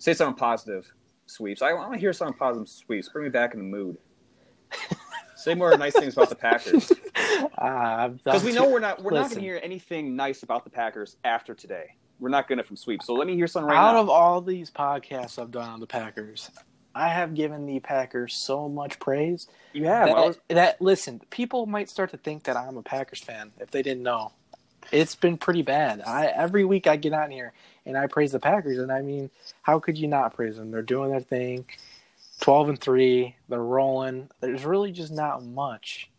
Say something positive, sweeps. I want to hear something positive, sweeps. Bring me back in the mood. Say more nice things about the Packers. Because uh, we know we're not we're Listen. not going to hear anything nice about the Packers after today. We're not going to from sweep. So let me hear something right now. Out now. of all these podcasts I've done on the Packers, I have given the Packers so much praise. You have. That, was... that listen, people might start to think that I'm a Packers fan if they didn't know. It's been pretty bad. I every week I get on here and I praise the Packers, and I mean, how could you not praise them? They're doing their thing. 12 and 3 they're rolling there's really just not much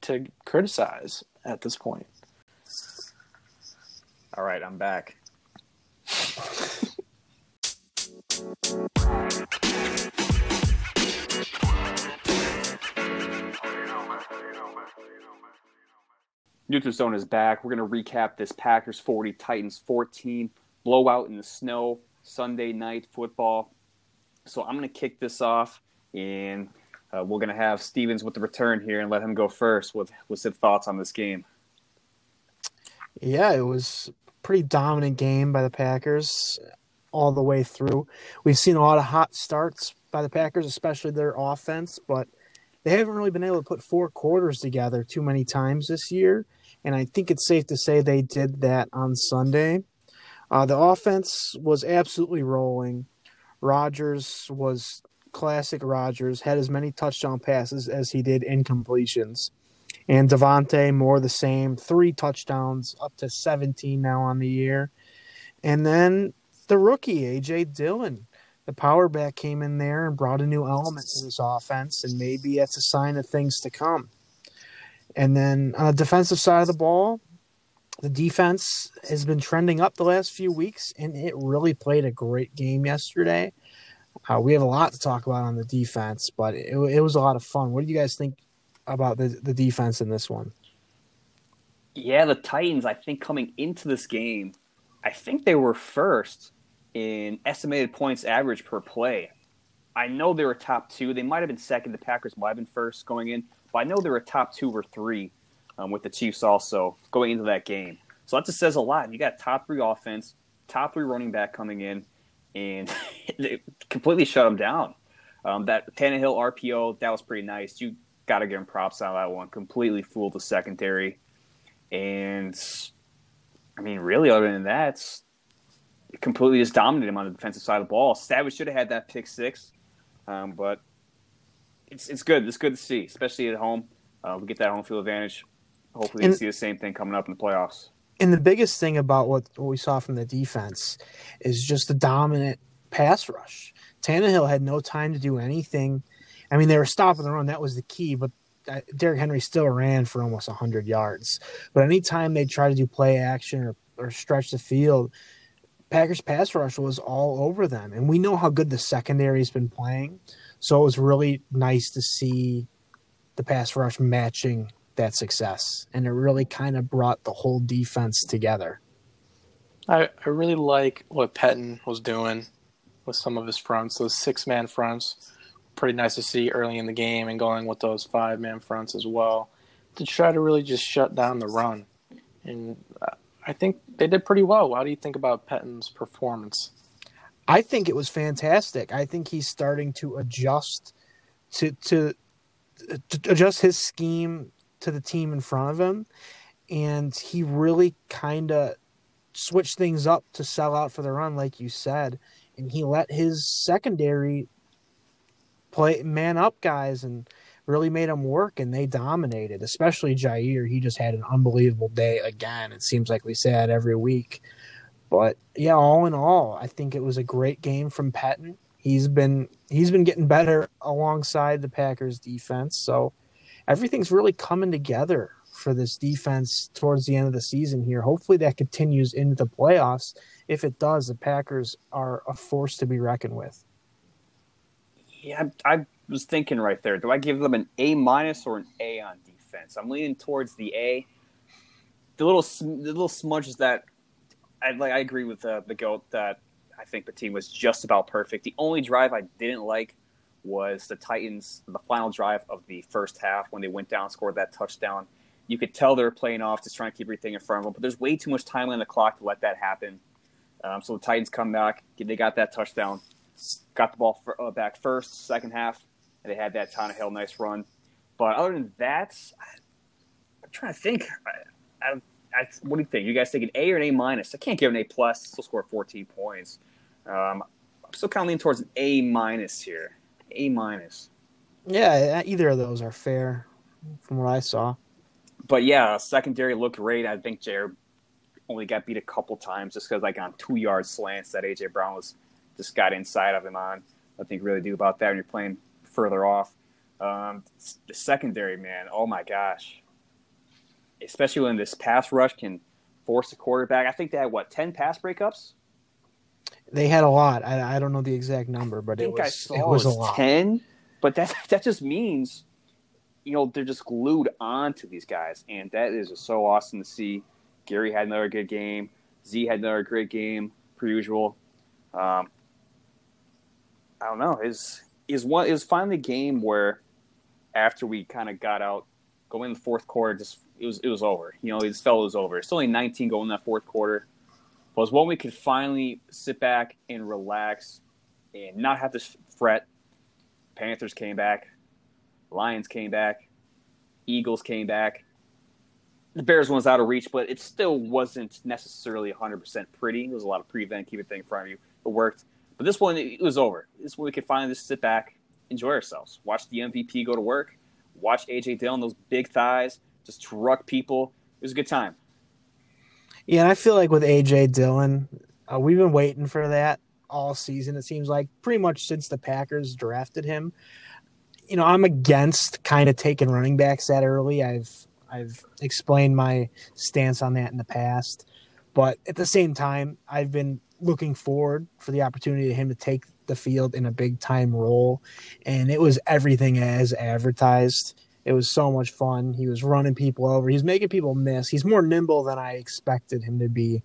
to criticize at this point all right i'm back Neutral Zone is back. We're going to recap this Packers 40, Titans 14 blowout in the snow Sunday night football. So I'm going to kick this off, and uh, we're going to have Stevens with the return here and let him go first with, with his thoughts on this game. Yeah, it was pretty dominant game by the Packers all the way through. We've seen a lot of hot starts by the Packers, especially their offense, but they haven't really been able to put four quarters together too many times this year. And I think it's safe to say they did that on Sunday. Uh, the offense was absolutely rolling. Rodgers was classic Rodgers, had as many touchdown passes as he did incompletions. And Davante, more the same, three touchdowns, up to 17 now on the year. And then the rookie, A.J. Dillon, the power back came in there and brought a new element to this offense, and maybe that's a sign of things to come. And then on the defensive side of the ball, the defense has been trending up the last few weeks, and it really played a great game yesterday. Uh, we have a lot to talk about on the defense, but it, it was a lot of fun. What do you guys think about the, the defense in this one? Yeah, the Titans, I think coming into this game, I think they were first in estimated points average per play. I know they were top two. They might have been second. The Packers might have been first going in, but I know they were top two or three um, with the Chiefs also going into that game. So that just says a lot. You got top three offense, top three running back coming in, and completely shut them down. Um, that Tannehill RPO that was pretty nice. You got to give him props on that one. Completely fooled the secondary, and I mean, really, other than that, completely just dominated him on the defensive side of the ball. Savage should have had that pick six, um, but it's it's good. It's good to see, especially at home. Uh, we get that home field advantage. Hopefully, and, we see the same thing coming up in the playoffs. And the biggest thing about what, what we saw from the defense is just the dominant pass rush. Tannehill had no time to do anything. I mean, they were stopping the run. That was the key, but uh, Derrick Henry still ran for almost 100 yards. But anytime they try to do play action or, or stretch the field, Packers pass rush was all over them. And we know how good the secondary's been playing. So it was really nice to see the pass rush matching that success. And it really kind of brought the whole defense together. I, I really like what Pettine was doing with some of his fronts, those six man fronts. Pretty nice to see early in the game and going with those five man fronts as well to try to really just shut down the run. And uh, I think they did pretty well. How do you think about Pettine's performance? I think it was fantastic. I think he's starting to adjust to to, to adjust his scheme to the team in front of him, and he really kind of switched things up to sell out for the run, like you said, and he let his secondary play man up guys and really made them work and they dominated, especially Jaire He just had an unbelievable day again. It seems like we say that every week. But yeah, all in all, I think it was a great game from Pettine. He's been he's been getting better alongside the Packers defense. So everything's really coming together for this defense towards the end of the season here. Hopefully that continues into the playoffs. If it does, the Packers are a force to be reckoned with. Yeah, I, I was thinking right there. Do I give them an A minus or an A on defense? I'm leaning towards the A. The little the little smudges that I like. I agree with uh, the goat that I think the team was just about perfect. The only drive I didn't like was the Titans, the final drive of the first half when they went down, scored that touchdown. You could tell they were playing off, just trying to keep everything in front of them. But there's way too much time on the clock to let that happen. Um, so the Titans come back. They got that touchdown. Got the ball for, uh, back first, second half. And they had that Tannehill nice run. But other than that, I'm trying to think. I, I, I, what do you think? You guys think an A or an A minus? I can't give an A plus. Still score 14 points. Um, I'm still kind of leaning towards an A minus here. A minus. Yeah, either of those are fair from what I saw. But yeah, secondary looked great. I think Jared only got beat a couple times just because like on two yard slants that AJ Brown was just got inside of him on. I think really do about that when you're playing further off. Um, the secondary, man, oh my gosh, especially when this pass rush can force the quarterback. I think they had what ten pass breakups. They had a lot. I, I don't know the exact number, but I think it was I saw it was, was a lot. ten. But that that just means, you know, they're just glued on to these guys, and that is just so awesome to see. Gary had another good game. Z had another great game, per usual. Um, I don't know. Is is one is finally a game where after we kind of got out, going in the fourth quarter, just it was it was over. You know, it just it was over. It's only 19 going in that fourth quarter. But it was when we could finally sit back and relax and not have to fret. Panthers came back, Lions came back, Eagles came back. The Bears was out of reach, but it still wasn't necessarily 100% pretty. There was a lot of prevent, keep it thing in front of you. It worked. But this one, it was over. This one, we could finally just sit back, enjoy ourselves, watch the MVP go to work, watch AJ Dillon, those big thighs, just truck people. It was a good time. Yeah, and I feel like with AJ Dillon, uh, we've been waiting for that all season. It seems like pretty much since the Packers drafted him. You know, I'm against kind of taking running backs that early. I've I've explained my stance on that in the past, but at the same time, I've been looking forward for the opportunity to him to take the field in a big time role, and it was everything as advertised. It was so much fun. He was running people over. He's making people miss. He's more nimble than I expected him to be.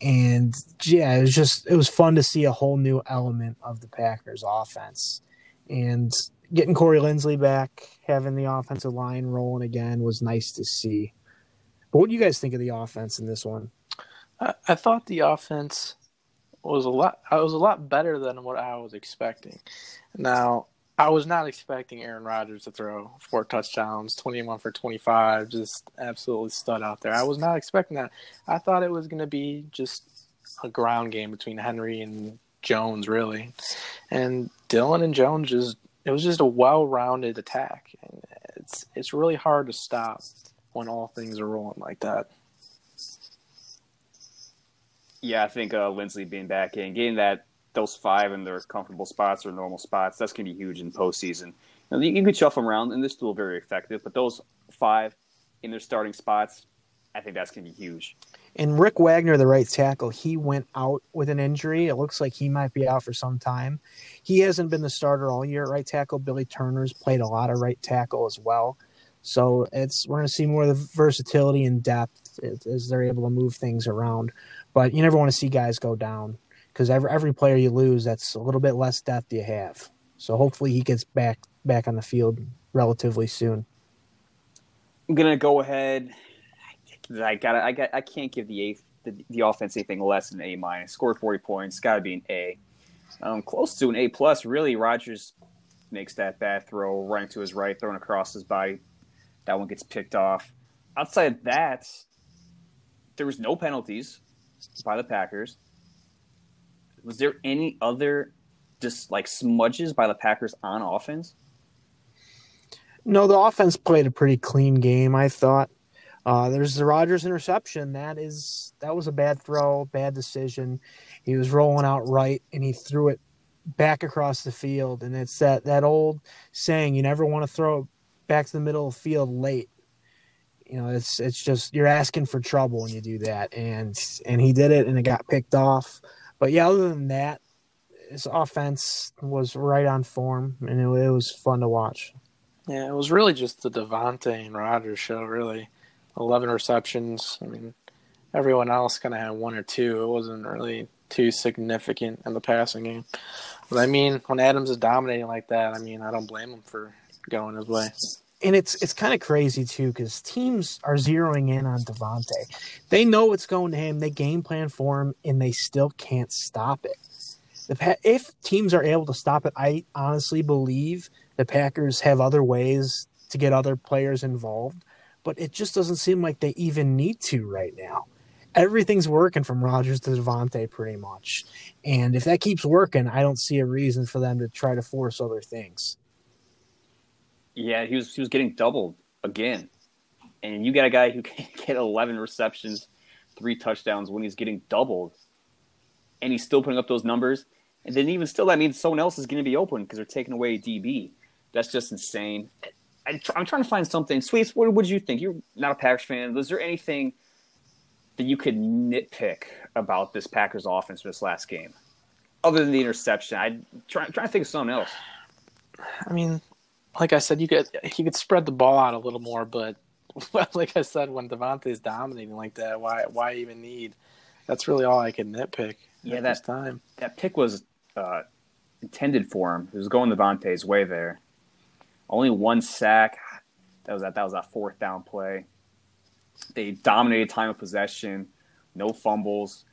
And yeah, it was just it was fun to see a whole new element of the Packers offense. And getting Corey Linsley back, having the offensive line rolling again was nice to see. But what do you guys think of the offense in this one? I, I thought the offense was a lot. I was a lot better than what I was expecting. Now, I was not expecting Aaron Rodgers to throw four touchdowns, 21 for 25, just absolutely stud out there. I was not expecting that. I thought it was going to be just a ground game between Henry and Jones, really. And Dillon and Jones just it was just a well-rounded attack. And it's it's really hard to stop when all things are rolling like that. Yeah, I think uh, Linsley being back in, getting that those five in their comfortable spots or normal spots, that's going to be huge in postseason. You, you can shuffle them around, and they're still very effective. But those five in their starting spots, I think that's going to be huge. And Rick Wagner, the right tackle, he went out with an injury. It looks like he might be out for some time. He hasn't been the starter all year at right tackle. Billy Turner's played a lot of right tackle as well. So it's we're going to see more of the versatility and depth as they're able to move things around. But you never want to see guys go down because every every player you lose, that's a little bit less depth you have. So hopefully he gets back back on the field relatively soon. I'm gonna go ahead. I got I got I can't give the eighth the, the offense anything less than A minus. Scored 40 points. Got to be an A. Um, close to an A plus. Really, Rodgers makes that bad throw running to his right, throwing across his body. That one gets picked off. Outside of that, there was no penalties by the Packers. Was there any other just like smudges by the Packers on offense? No, the offense played a pretty clean game, I thought. Uh, there's the Rodgers interception. That is that was a bad throw, bad decision. He was rolling out right and he threw it back across the field. And it's that that old saying, you never want to throw it back to the middle of the field late. You know, it's it's just you're asking for trouble when you do that. And and he did it and it got picked off. But yeah, other than that, his offense was right on form and it, it was fun to watch. Yeah, it was really just the Davante and Rodgers show, really. 11 receptions. I mean, everyone else kind of had one or two. It wasn't really too significant in the passing game. But I mean, when Adams is dominating like that, I mean, I don't blame him for going his way. And it's it's kind of crazy too because teams are zeroing in on Davante. They know what's going to him. They game plan for him, and they still can't stop it. The if teams are able to stop it, I honestly believe the Packers have other ways to get other players involved, but it just doesn't seem like they even need to right now. Everything's working from Rodgers to Davante pretty much, and if that keeps working, I don't see a reason for them to try to force other things. Yeah, he was he was getting doubled again, and you got a guy who can get 11 receptions, three touchdowns when he's getting doubled, and he's still putting up those numbers. And then even still, that means someone else is going to be open because they're taking away DB. That's just insane. I, am trying to find something. Sweets, what would you think? You're not a Packers fan. Was there anything that you could nitpick about this Packers offense this last game, other than the interception? I'm trying, trying to think of something else. I mean, like I said, you could you could spread the ball out a little more, but like I said, when Davante is dominating like that, why why even need? That's really all I can nitpick. Yeah, that time that pick was uh, intended for him. It was going Davante's way there. Only one sack. That was that. That was that fourth down play. They dominated time of possession. No fumbles.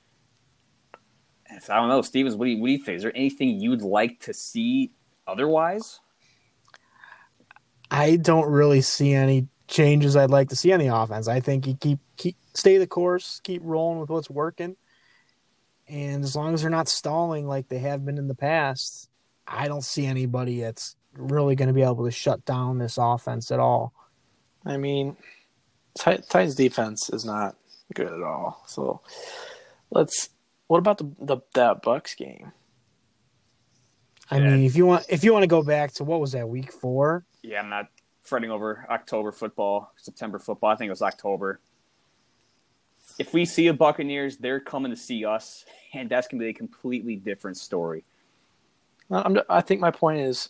So I don't know, Stevens. What do you what do you think? Is there anything you'd like to see otherwise? I don't really see any changes I'd like to see on the offense. I think you keep keep stay the course, keep rolling with what's working. And as long as they're not stalling like they have been in the past, I don't see anybody that's really going to be able to shut down this offense at all. I mean, Titans defense is not good at all. So let's. What about the, the that Bucks game? I yeah. mean, if you want, if you want to go back to what was that week four? Yeah, I'm not fretting over October football, September football. I think it was October. If we see a Buccaneers, they're coming to see us, and that's going to be a completely different story. I'm, I think my point is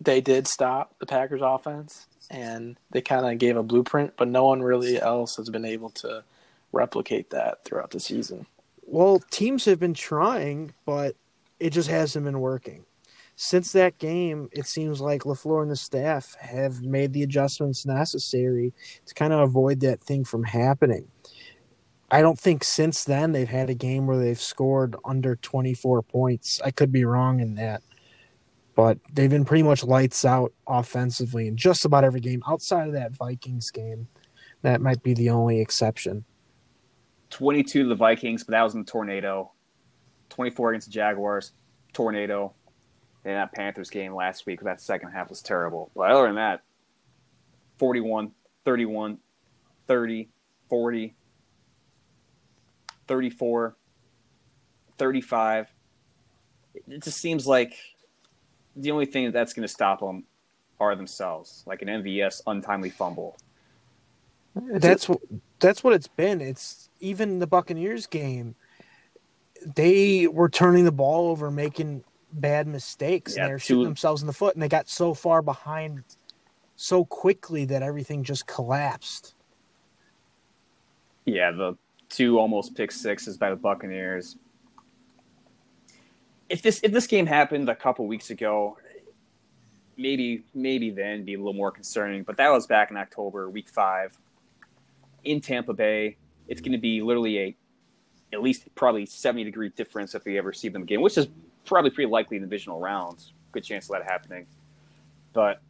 they did stop the Packers offense and they kind of gave a blueprint, but no one really else has been able to replicate that throughout the season. Well, teams have been trying, but it just hasn't been working. Since that game, it seems like LaFleur and the staff have made the adjustments necessary to kind of avoid that thing from happening. I don't think since then they've had a game where they've scored under 24 points. I could be wrong in that. But they've been pretty much lights out offensively in just about every game outside of that Vikings game. That might be the only exception. 22 to the Vikings, but that was in the tornado. 24 against the Jaguars, tornado. And that Panthers game last week, that second half was terrible. But other than that, 41, 31, 30, 40, 34, 35. It just seems like the only thing that's going to stop them are themselves, like an MVS untimely fumble. That's what that's what it's been. It's even the Buccaneers game. They were turning the ball over, making bad mistakes, yeah, and they were shooting themselves in the foot, and they got so far behind so quickly that everything just collapsed. Yeah, the two almost pick sixes by the Buccaneers if this if this game happened a couple weeks ago, maybe maybe then be a little more concerning. But that was back in October, week five, in Tampa Bay. It's going to be literally a at least probably seventy degree difference if we ever see them again, which is probably pretty likely in the divisional rounds. Good chance of that happening. But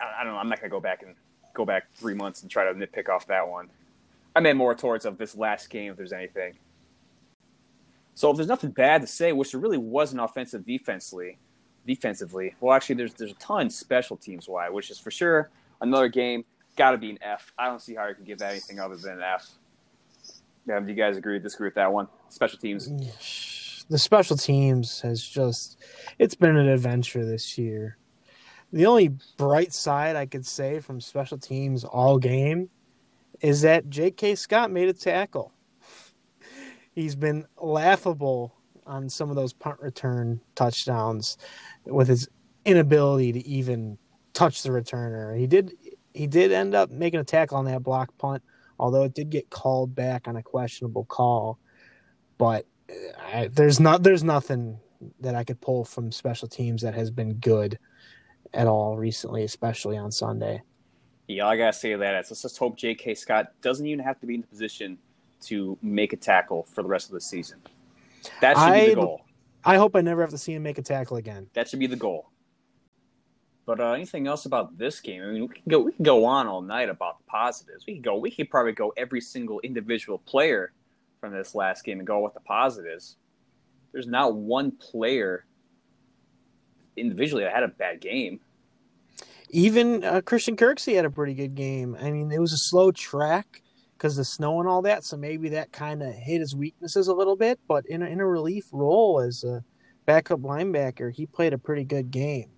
I, I don't know. I'm not going to go back and go back three months and try to nitpick off that one. I meant more towards of this last game, if there's anything. So if there's nothing bad to say, which there really wasn't offensive defensively, defensively, well, actually, there's there's a ton special teams wise, which is for sure another game. Got to be an F. I don't see how you can give that anything other than an F. Yeah, do you guys agree disagree with that one? Special teams. The special teams has just it's been an adventure this year. The only bright side I could say from special teams all game is that J.K. Scott made a tackle he's been laughable on some of those punt return touchdowns with his inability to even touch the returner. He did he did end up making a tackle on that block punt, although it did get called back on a questionable call. But uh, I, there's not there's nothing that I could pull from special teams that has been good. at all recently, especially on Sunday. Yeah, I gotta say that let's just hope J.K. Scott doesn't even have to be in the position to make a tackle for the rest of the season. That should be the goal. I hope I never have to see him make a tackle again. That should be the goal. But uh, anything else about this game? I mean, we can go we can go on all night about the positives. We could go. We could probably go every single individual player from this last game and go with the positives. There's not one player individually that had a bad game. Even uh, Christian Kirksey had a pretty good game. I mean, it was a slow track because the snow and all that, so maybe that kind of hit his weaknesses a little bit. But in a, in a relief role as a backup linebacker, he played a pretty good game.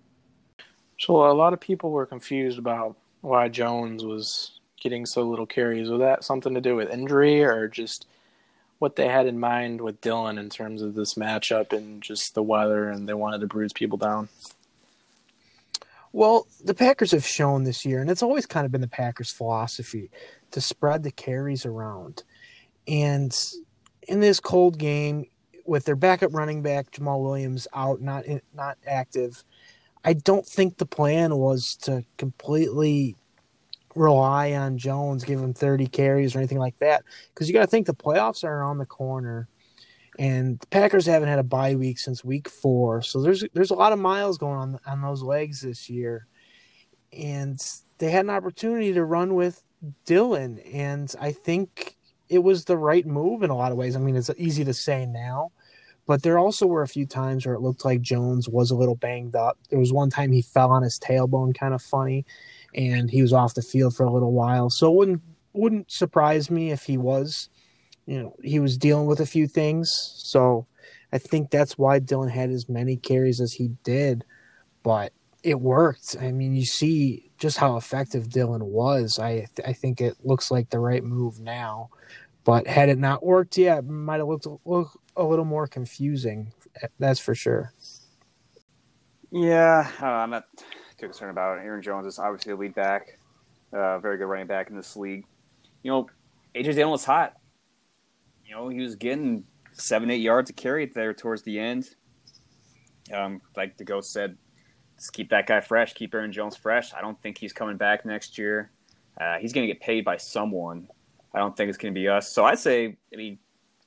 So a lot of people were confused about why Jones was getting so little carries. Was that something to do with injury or just what they had in mind with Dillon in terms of this matchup and just the weather and they wanted to bruise people down? Well, the Packers have shown this year, and it's always kind of been the Packers' philosophy to spread the carries around. And in this cold game, with their backup running back Jamaal Williams out, not not active, I don't think the plan was to completely rely on Jones, give him 30 carries or anything like that. Because you got to think the playoffs are on the corner, and the Packers haven't had a bye week since week four, so there's there's a lot of miles going on on those legs this year, and they had an opportunity to run with Dillon, and I think it was the right move in a lot of ways. I mean, it's easy to say now, but there also were a few times where it looked like Jones was a little banged up. There was one time he fell on his tailbone, kind of funny, and he was off the field for a little while. So it wouldn't wouldn't surprise me if he was, you know, he was dealing with a few things. So I think that's why Dillon had as many carries as he did, but it worked. I mean, you see just how effective Dillon was. I I think it looks like the right move now. But had it not worked, yeah, it might have looked a, look a little more confusing. That's for sure. Yeah, uh, I'm not too concerned about it. Aaron Jones is obviously a lead back, uh, very good running back in this league. You know, AJ Dillon was hot. You know, he was getting seven, eight yards of carry it there towards the end. Um, like the ghost said, just keep that guy fresh, keep Aaron Jones fresh. I don't think he's coming back next year. Uh, he's going to get paid by someone. I don't think it's going to be us. So I'd say, I mean,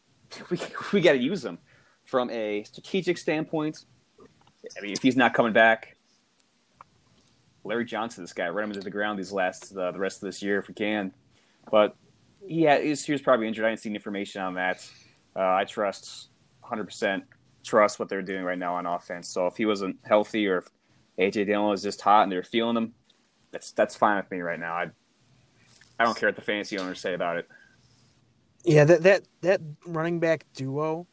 we we got to use him from a strategic standpoint. I mean, if he's not coming back, Larry Johnson, this guy, run him into the ground these last uh, the rest of this year if we can. But yeah, he's, he was probably injured. I didn't see any information on that. Uh, I trust 100 percent trust what they're doing right now on offense. So if he wasn't healthy or if AJ Dillon was just hot and they're feeling him, that's that's fine with me right now. I I don't care what the fantasy owners say about it. Yeah, that that that running back duo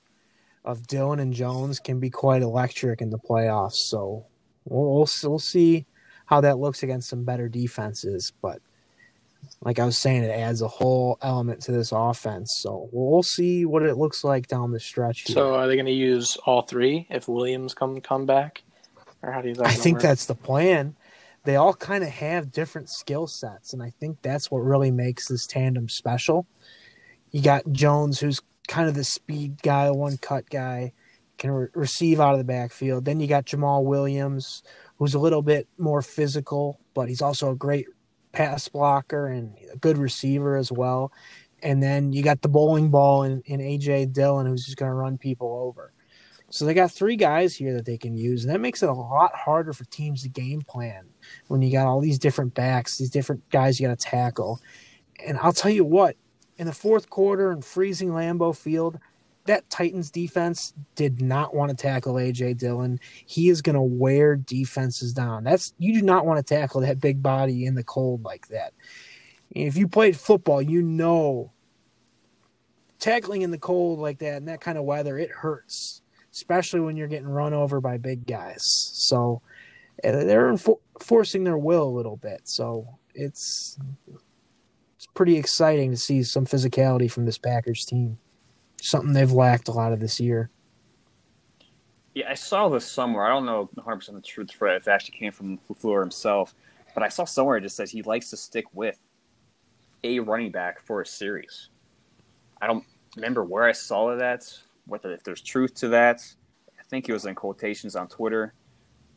of Dillon and Jones can be quite electric in the playoffs. So we'll we'll, we'll see how that looks against some better defenses. But like I was saying, it adds a whole element to this offense. So we'll see what it looks like down the stretch. Here. So are they going to use all three if Williams come come back, or how do you? I think that's the plan. They all kind of have different skill sets, and I think that's what really makes this tandem special. You got Jones, who's kind of the speed guy, one cut guy, can re- receive out of the backfield. Then you got Jamaal Williams, who's a little bit more physical, but he's also a great pass blocker and a good receiver as well. And then you got the bowling ball in, in AJ Dillon, who's just going to run people over. So they got three guys here that they can use, and that makes it a lot harder for teams to game plan when you got all these different backs, these different guys you got to tackle. And I'll tell you what, in the fourth quarter in freezing Lambeau Field, that Titans defense did not want to tackle AJ Dillon. He is going to wear defenses down. That's you do not want to tackle that big body in the cold like that. If you played football, you know tackling in the cold like that and that kind of weather, it hurts, especially when you're getting run over by big guys. So they're enfor- forcing their will a little bit. So it's it's pretty exciting to see some physicality from this Packers team. Something they've lacked a lot of this year. Yeah, I saw this somewhere. I don't know 100 percent of the truth for it. If it actually came from Lafleur himself, but I saw somewhere it just says he likes to stick with a running back for a series. I don't remember where I saw that. Whether if there's truth to that, I think it was in quotations on Twitter.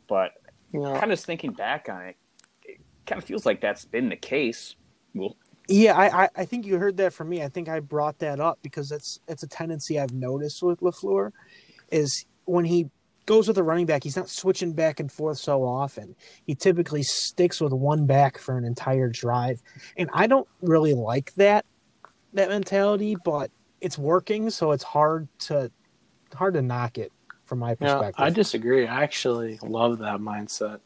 But Know, kind of thinking back on it, it kind of feels like that's been the case. Well, Yeah, I, I, I think you heard that from me. I think I brought that up because it's it's a tendency I've noticed with Lafleur, is when he goes with a running back, he's not switching back and forth so often. He typically sticks with one back for an entire drive, and I don't really like that that mentality. But it's working, so it's hard to hard to knock it from my Yeah, perspective. I disagree. I actually love that mindset.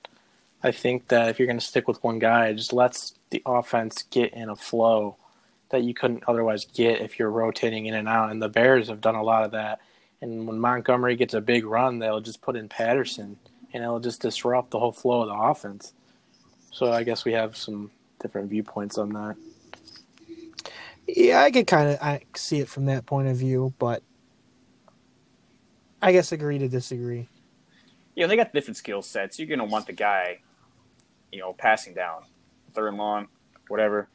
I think that if you're going to stick with one guy, it just lets the offense get in a flow that you couldn't otherwise get if you're rotating in and out. And the Bears have done a lot of that. And when Montgomery gets a big run, they'll just put in Patterson, and it'll just disrupt the whole flow of the offense. So I guess we have some different viewpoints on that. Yeah, I could kind of I see it from that point of view, but I guess agree to disagree. you know, they got different skill sets. You're to want the guy, you know, passing down, third and long, whatever.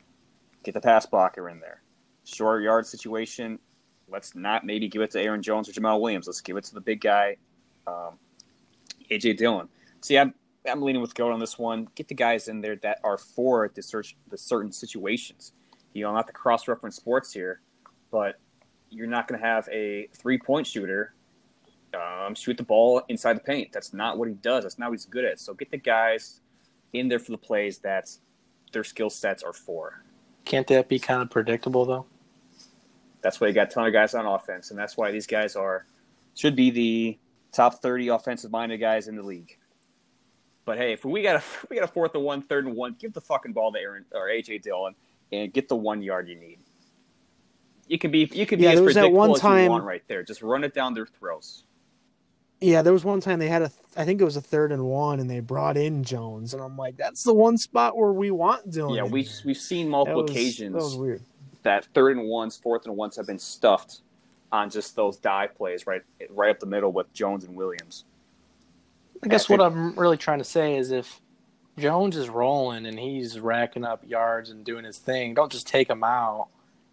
Get the pass blocker in there. Short yard situation. Let's not maybe give it to Aaron Jones or Jamaal Williams. Let's give it to the big guy, um, AJ Dillon. See, I'm I'm leaning with Goat on this one. Get the guys in there that are for the search the certain situations. You know, not the cross reference sports here, but you're not going to have a three point shooter um, shoot the ball inside the paint. That's not what he does. That's not what he's good at. So get the guys in there for the plays that their skill sets are for. Can't that be kind of predictable, though? That's why you got a ton of guys on offense, and that's why these guys are should be the top thirty offensive minded guys in the league. But hey, if we got a we got a fourth and one, third and one, give the fucking ball to Aaron or AJ Dillon and get the one yard you need. You can be you can be Yeah, as there was that predictable one as time- you want right there. Just run it down their throats. Yeah, there was one time they had a, I think it was a third and one, and they brought in Jones, and I'm like, that's the one spot where we want Dillon. Yeah, we there. we've seen That multiple was- occasions That was weird. that third and ones, fourth and ones have been stuffed on just those dive plays right right up the middle with Jones and Williams. I guess what I'm really trying to say is if Jones is rolling and he's racking up yards and doing his thing, don't just take him out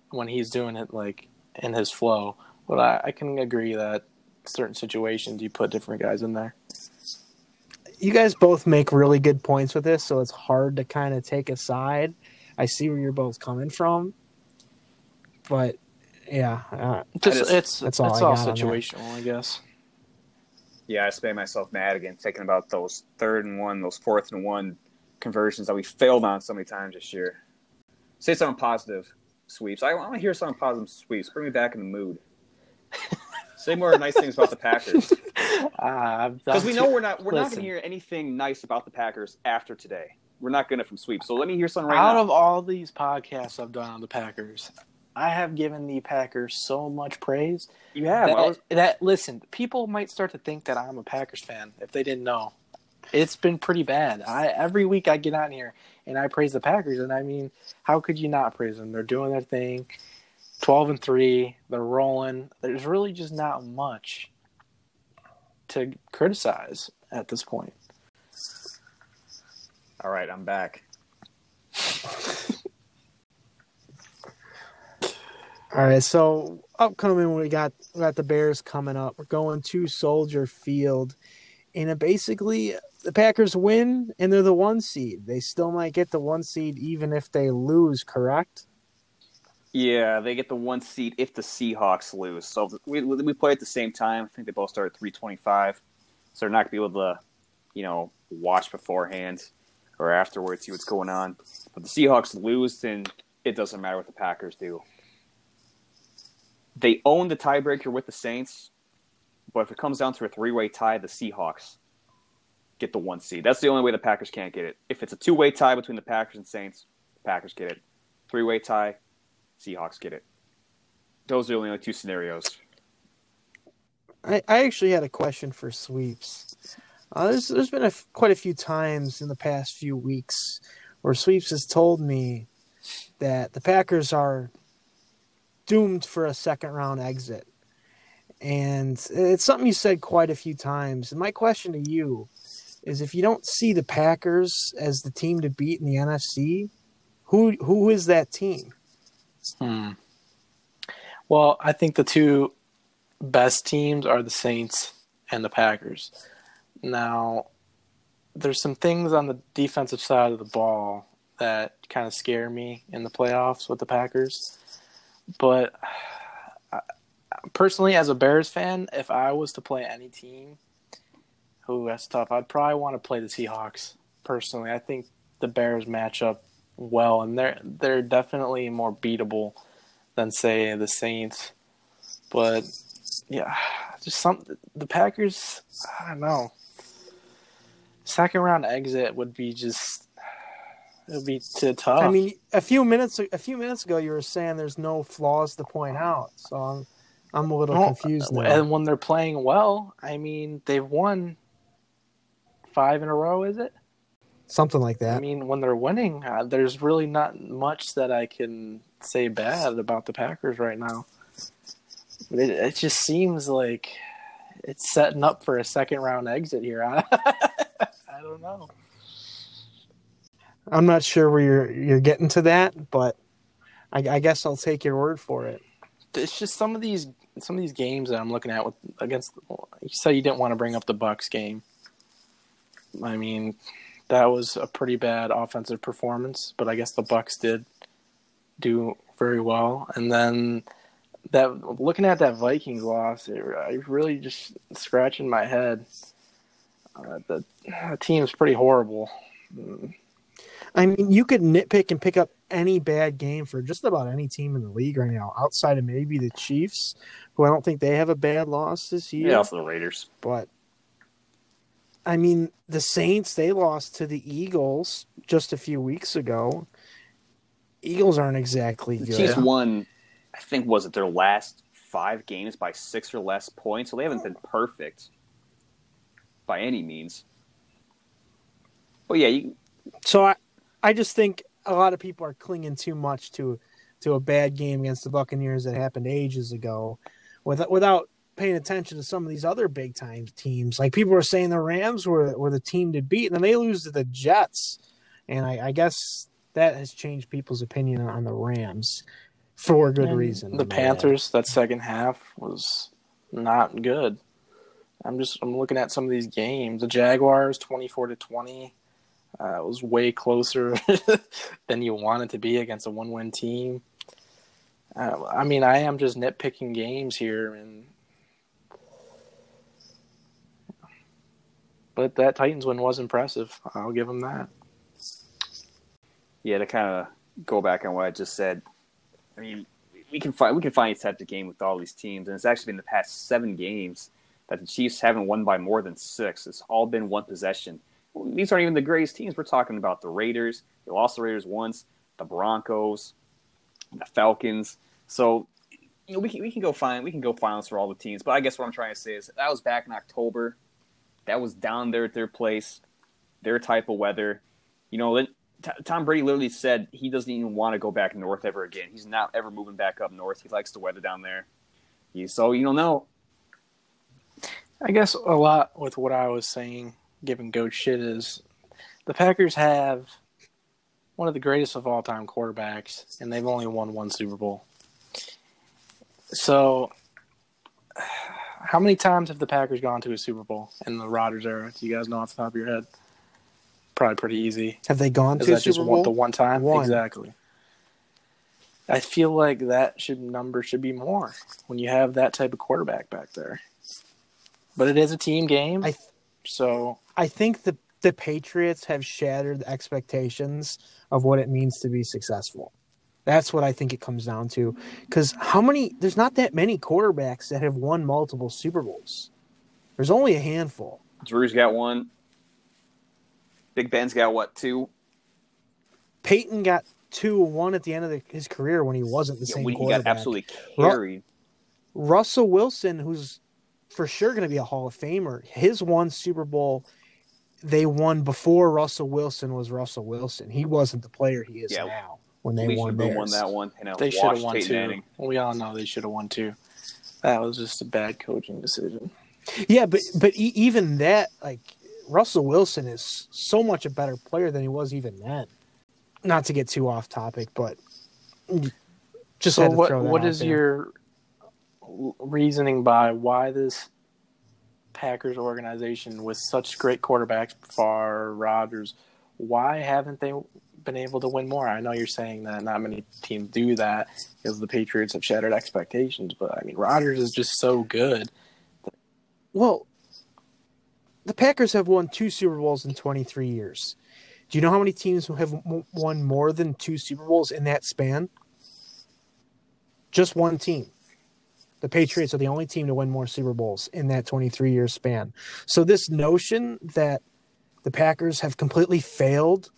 when he's doing it like in his flow. But I, I can agree that certain situations you put different guys in there. You guys both make really good points with this, so it's hard to kind of take a side. I see where you're both coming from, but yeah, uh, Just, just- it's that's it's all all, I got on that. situational, I guess. Yeah, I just made myself mad again thinking about those third and one, those fourth and one conversions that we failed on so many times this year. Say something positive, sweeps. I want to hear something positive, sweeps. Bring me back in the mood. Say more nice things about the Packers Ah, because we know we're not we're not going to hear anything nice about the Packers after today. We're not going to from sweep. So let me hear something right out now. of all these podcasts I've done on the Packers, I have given the Packers so much praise. you have. that, was, that listen, people might start to think that I'm a Packers fan if they didn't know. It's been pretty bad. I every week I get on here and I praise the Packers, and I mean, how could you not praise them? They're doing their thing, twelve and three. They're rolling. There's really just not much to criticize at this point. all right, I'm back. All right, so upcoming we got we got the Bears coming up. We're going to Soldier Field, and it basically the Packers win and they're the one seed. They still might get the one seed even if they lose. Correct? Yeah, they get the one seat if the Seahawks lose. So we we play at the same time. I think they both start at three twenty five, so they're not gonna be able to, you know, watch beforehand or afterwards see what's going on. But the Seahawks lose, then it doesn't matter what the Packers do. They own the tiebreaker with the Saints, but if it comes down to a three way tie, the Seahawks get the one seed. That's the only way the Packers can't get it. If it's a two way tie between the Packers and Saints, the Packers get it. Three way tie, Seahawks get it. Those are the only two scenarios. I, I actually had a question for sweeps. Uh, there's there's been a f- quite a few times in the past few weeks where sweeps has told me that the Packers are doomed for a second round exit, and it's something you said quite a few times. And my question to you is, if you don't see the Packers as the team to beat in the NFC, who who is that team? Hmm. Well, I think the two best teams are the Saints and the Packers. Now, there's some things on the defensive side of the ball that kind of scare me in the playoffs with the Packers. But I, personally, as a Bears fan, if I was to play any team, who that's tough. I'd probably want to play the Seahawks. Personally, I think the Bears match up well, and they're they're definitely more beatable than say the Saints. But yeah, just some the Packers. I don't know. Second round exit would be just it would be too tough. I mean, a few minutes a few minutes ago, you were saying there's no flaws to point out, so I'm I'm a little confused. Uh, now. and when they're playing well, I mean, they've won five in a row. Is it? Something like that. I mean, when they're winning, uh, there's really not much that I can say bad about the Packers right now. It, it just seems like it's setting up for a second round exit here. I, I don't know. I'm not sure where you're you're getting to that, but I, I guess I'll take your word for it. It's just some of these some of these games that I'm looking at with against. You said you didn't want to bring up the Bucks game. I mean, that was a pretty bad offensive performance, but I guess the Bucks did do very well. And then that looking at that Vikings loss, it, I really just scratching my head. Uh, the, the team's pretty horrible. I mean, you could nitpick and pick up any bad game for just about any team in the league right now, outside of maybe the Chiefs, who I don't think they have a bad loss this year. Yeah, also the Raiders. But I mean, the Saints they lost to the Eagles just a few weeks ago. Eagles aren't exactly The good. Chiefs won, I think, was it their last five games by six or less points, so they haven't been perfect by any means. But yeah, you, So I, I just think a lot of people are clinging too much to, to a bad game against the Buccaneers that happened ages ago, without without paying attention to some of these other big time teams. Like people were saying, the Rams were were the team to beat, and then they lose to the Jets, and I, I guess that has changed people's opinion on the Rams for good And reason. The I might. Panthers, that second half was not good. I'm just I'm looking at some of these games. The Jaguars, twenty four to twenty, uh, was way closer than you want it to be against a one win team. Uh, I mean, I am just nitpicking games here, and but that Titans win was impressive. I'll give them that. yeah, to kind of go back on what I just said. I mean, we can find we can find these types of game with all these teams, and it's actually been the past seven games that the Chiefs haven't won by more than six. It's all been one possession. These aren't even the greatest teams. We're talking about the Raiders. They lost the Raiders once. The Broncos, the Falcons. So you know, we can we can go find we can go finals for all the teams. But I guess what I'm trying to say is that was back in October. That was down there at their place, their type of weather. You know, T- Tom Brady literally said he doesn't even want to go back north ever again. He's not ever moving back up north. He likes the weather down there. He, so you don't know. I guess a lot with what I was saying, giving goat shit, is the Packers have one of the greatest of all time quarterbacks, and they've only won one Super Bowl. So, how many times have the Packers gone to a Super Bowl in the Rodgers era? Do you guys know off the top of your head? Probably pretty easy. Have they gone Is to a that just Super one, Bowl? the one time? One. Exactly. I feel like that should number should be more when you have that type of quarterback back there. But it is a team game, I th- so I think the the Patriots have shattered the expectations of what it means to be successful. That's what I think it comes down to. Because how many? There's not that many quarterbacks that have won multiple Super Bowls. There's only a handful. Drew's got one. Big Ben's got what two? Peyton got two, one at the end of the, his career when he wasn't the Yeah, same when he got quarterback. absolutely Ru- carried. Russell Wilson, who's for sure going to be a Hall of Famer, his one Super Bowl they won before Russell Wilson was Russell Wilson. He wasn't the player he is Yeah. now when they Lee won should have theirs. won that one. And they should have won Peyton two. Manning. We all know they should have won two. That was just a bad coaching decision. Yeah, but but e- even that, like Russell Wilson is so much a better player than he was even then. Not to get too off topic, but just so had to what throw that what out is there. your reasoning by why this Packers organization with such great quarterbacks, Favre, Rodgers, why haven't they been able to win more? I know you're saying that not many teams do that because the Patriots have shattered expectations, but I mean, Rodgers is just so good. Well, the Packers have won two Super Bowls in 23 years. Do you know how many teams have won more than two Super Bowls in that span? Just one team. The Patriots are the only team to win more Super Bowls in that 23 year span. So, this notion that the Packers have completely failed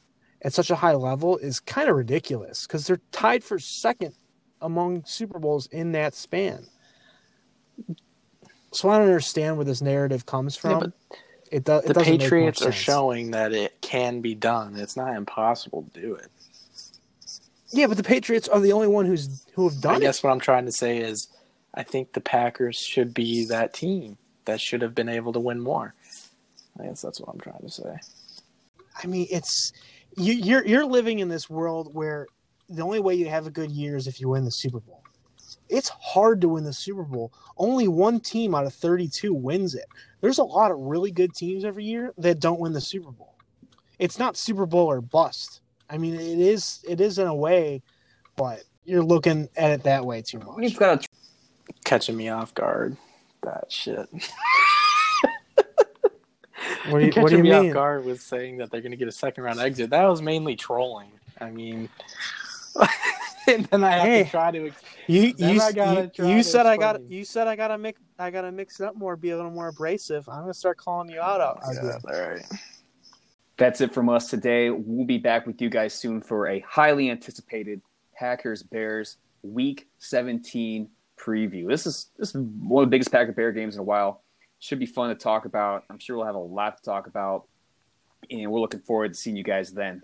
at such a high level is kind of ridiculous because they're tied for second among Super Bowls in that span. So, I don't understand where this narrative comes from. Yeah, it, do, it the Patriots are showing that it can be done. It's not impossible to do it. Yeah, but the Patriots are the only one who's who have done I it. I guess what I'm trying to say is, I think the Packers should be that team that should have been able to win more. I guess that's what I'm trying to say. I mean, it's you, you're you're living in this world where the only way you have a good year is if you win the Super Bowl. It's hard to win the Super Bowl. Only one team out of 32 wins it. There's a lot of really good teams every year that don't win the Super Bowl. It's not Super Bowl or bust. I mean, it is it is in a way, but you're looking at it that way too much. You've got catching me off guard. That shit. what do you, what do you me mean? off guard with saying that they're going to get a second round exit. That was mainly trolling. I mean, and then I have hey, to try to. You you, you, you said I got you said I got to make I got to mix it up more, be a little more abrasive. I'm going to start calling you out. out yeah, all right. That's it from us today. We'll be back with you guys soon for a highly anticipated Packers Bears Week 17 preview. This is this is one of the biggest Packer Bear games in a while. Should be fun to talk about. I'm sure we'll have a lot to talk about, and we're looking forward to seeing you guys then.